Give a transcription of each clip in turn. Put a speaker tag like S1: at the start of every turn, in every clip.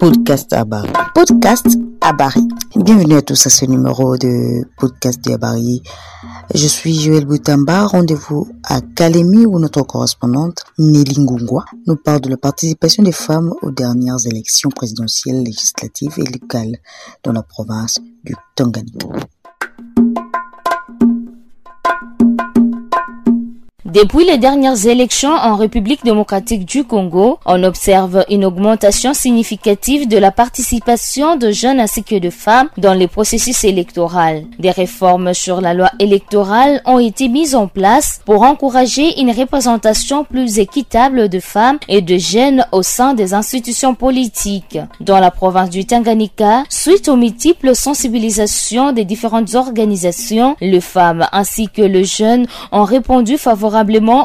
S1: Podcast Abari. Podcast Abari. Bienvenue à tous à ce numéro de Podcast Abari. Je suis Joël Boutamba. Rendez-vous à Kalemi où notre correspondante Nelly Ngungwa nous parle de la participation des femmes aux dernières élections présidentielles, législatives et locales dans la province du Tanganyika.
S2: Depuis les dernières élections en République démocratique du Congo, on observe une augmentation significative de la participation de jeunes ainsi que de femmes dans les processus électoraux. Des réformes sur la loi électorale ont été mises en place pour encourager une représentation plus équitable de femmes et de jeunes au sein des institutions politiques. Dans la province du Tanganyika, suite aux multiples sensibilisations des différentes organisations, les femmes ainsi que les jeunes ont répondu favorablement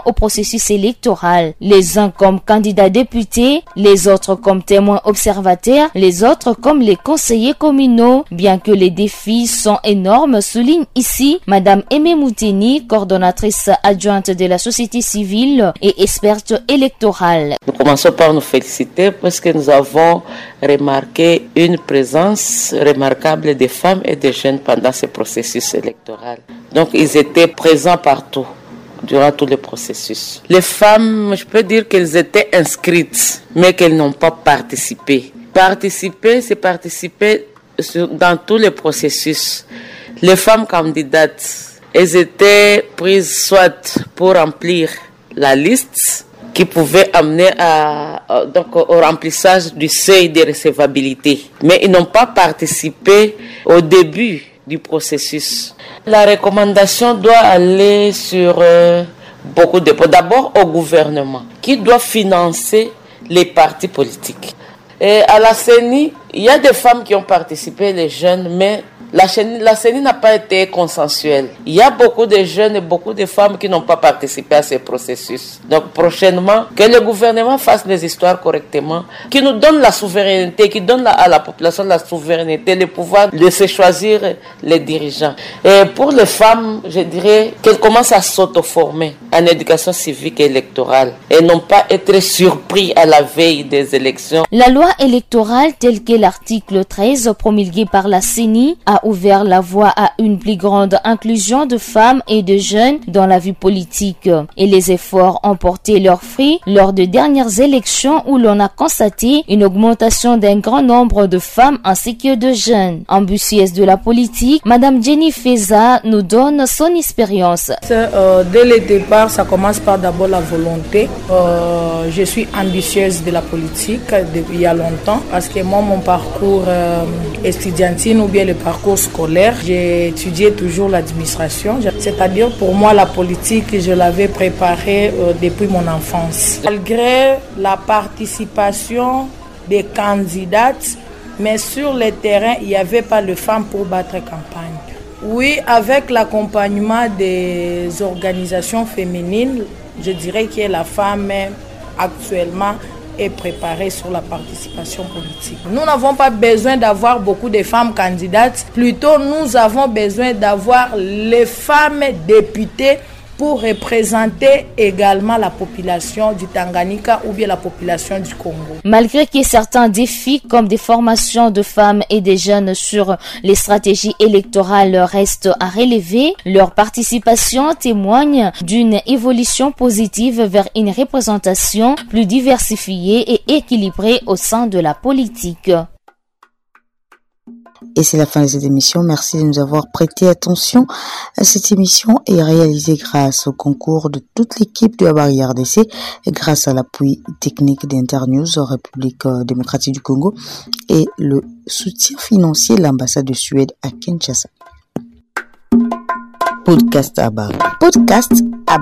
S2: au processus électoral. Les uns comme candidats députés, les autres comme témoins observateurs, les autres comme les conseillers communaux. Bien que les défis sont énormes, souligne ici Madame Aimé Moutini, coordonnatrice adjointe de la société civile et experte électorale.
S3: Nous commençons par nous féliciter parce que nous avons remarqué une présence remarquable des femmes et des jeunes pendant ce processus électoral. Donc ils étaient présents partout durant tout le processus. Les femmes, je peux dire qu'elles étaient inscrites, mais qu'elles n'ont pas participé. Participer, c'est participer dans tous les processus. Les femmes candidates, elles étaient prises soit pour remplir la liste qui pouvait amener à, donc, au remplissage du seuil de recevabilité. Mais ils n'ont pas participé au début du processus. La recommandation doit aller sur euh, beaucoup de points. D'abord au gouvernement, qui doit financer les partis politiques. Et à la CENI, il y a des femmes qui ont participé, les jeunes, mais la, la CENI n'a pas été consensuelle. Il y a beaucoup de jeunes et beaucoup de femmes qui n'ont pas participé à ce processus. Donc prochainement, que le gouvernement fasse les histoires correctement, qui nous donne la souveraineté, qui donne à la population la souveraineté, le pouvoir de se choisir les dirigeants. Et pour les femmes, je dirais qu'elles commencent à s'auto-former en éducation civique et électorale et non pas être surpris à la veille des élections.
S2: La loi électorale telle que l'article 13 promulgué par la CENI a ouvert la voie à une plus grande inclusion de femmes et de jeunes dans la vie politique. Et les efforts ont porté leurs fruits lors de dernières élections où l'on a constaté une augmentation d'un grand nombre de femmes ainsi que de jeunes. Ambitieuse de la politique, Madame Jenny Feza nous donne son expérience.
S4: Euh, dès le départ, ça commence par d'abord la volonté. Euh, je suis ambitieuse de la politique depuis il y a longtemps parce que moi, mon parcours euh, estudiantine ou bien le parcours scolaire, j'ai étudié toujours l'administration. C'est-à-dire pour moi, la politique, je l'avais préparée euh, depuis mon enfance. Malgré la participation des candidates, mais sur le terrain, il n'y avait pas de femmes pour battre campagne. Oui, avec l'accompagnement des organisations féminines, je dirais que la femme actuellement est préparée sur la participation politique. Nous n'avons pas besoin d'avoir beaucoup de femmes candidates, plutôt nous avons besoin d'avoir les femmes députées pour représenter également la population du Tanganyika ou bien la population du Congo.
S2: Malgré que certains défis comme des formations de femmes et des jeunes sur les stratégies électorales restent à relever, leur participation témoigne d'une évolution positive vers une représentation plus diversifiée et équilibrée au sein de la politique.
S1: Et c'est la fin de cette émission. Merci de nous avoir prêté attention. Cette émission est réalisée grâce au concours de toute l'équipe de la barrière et grâce à l'appui technique d'Internews, République euh, démocratique du Congo et le soutien financier de l'ambassade de Suède à Kinshasa. Podcast à. Podcast à.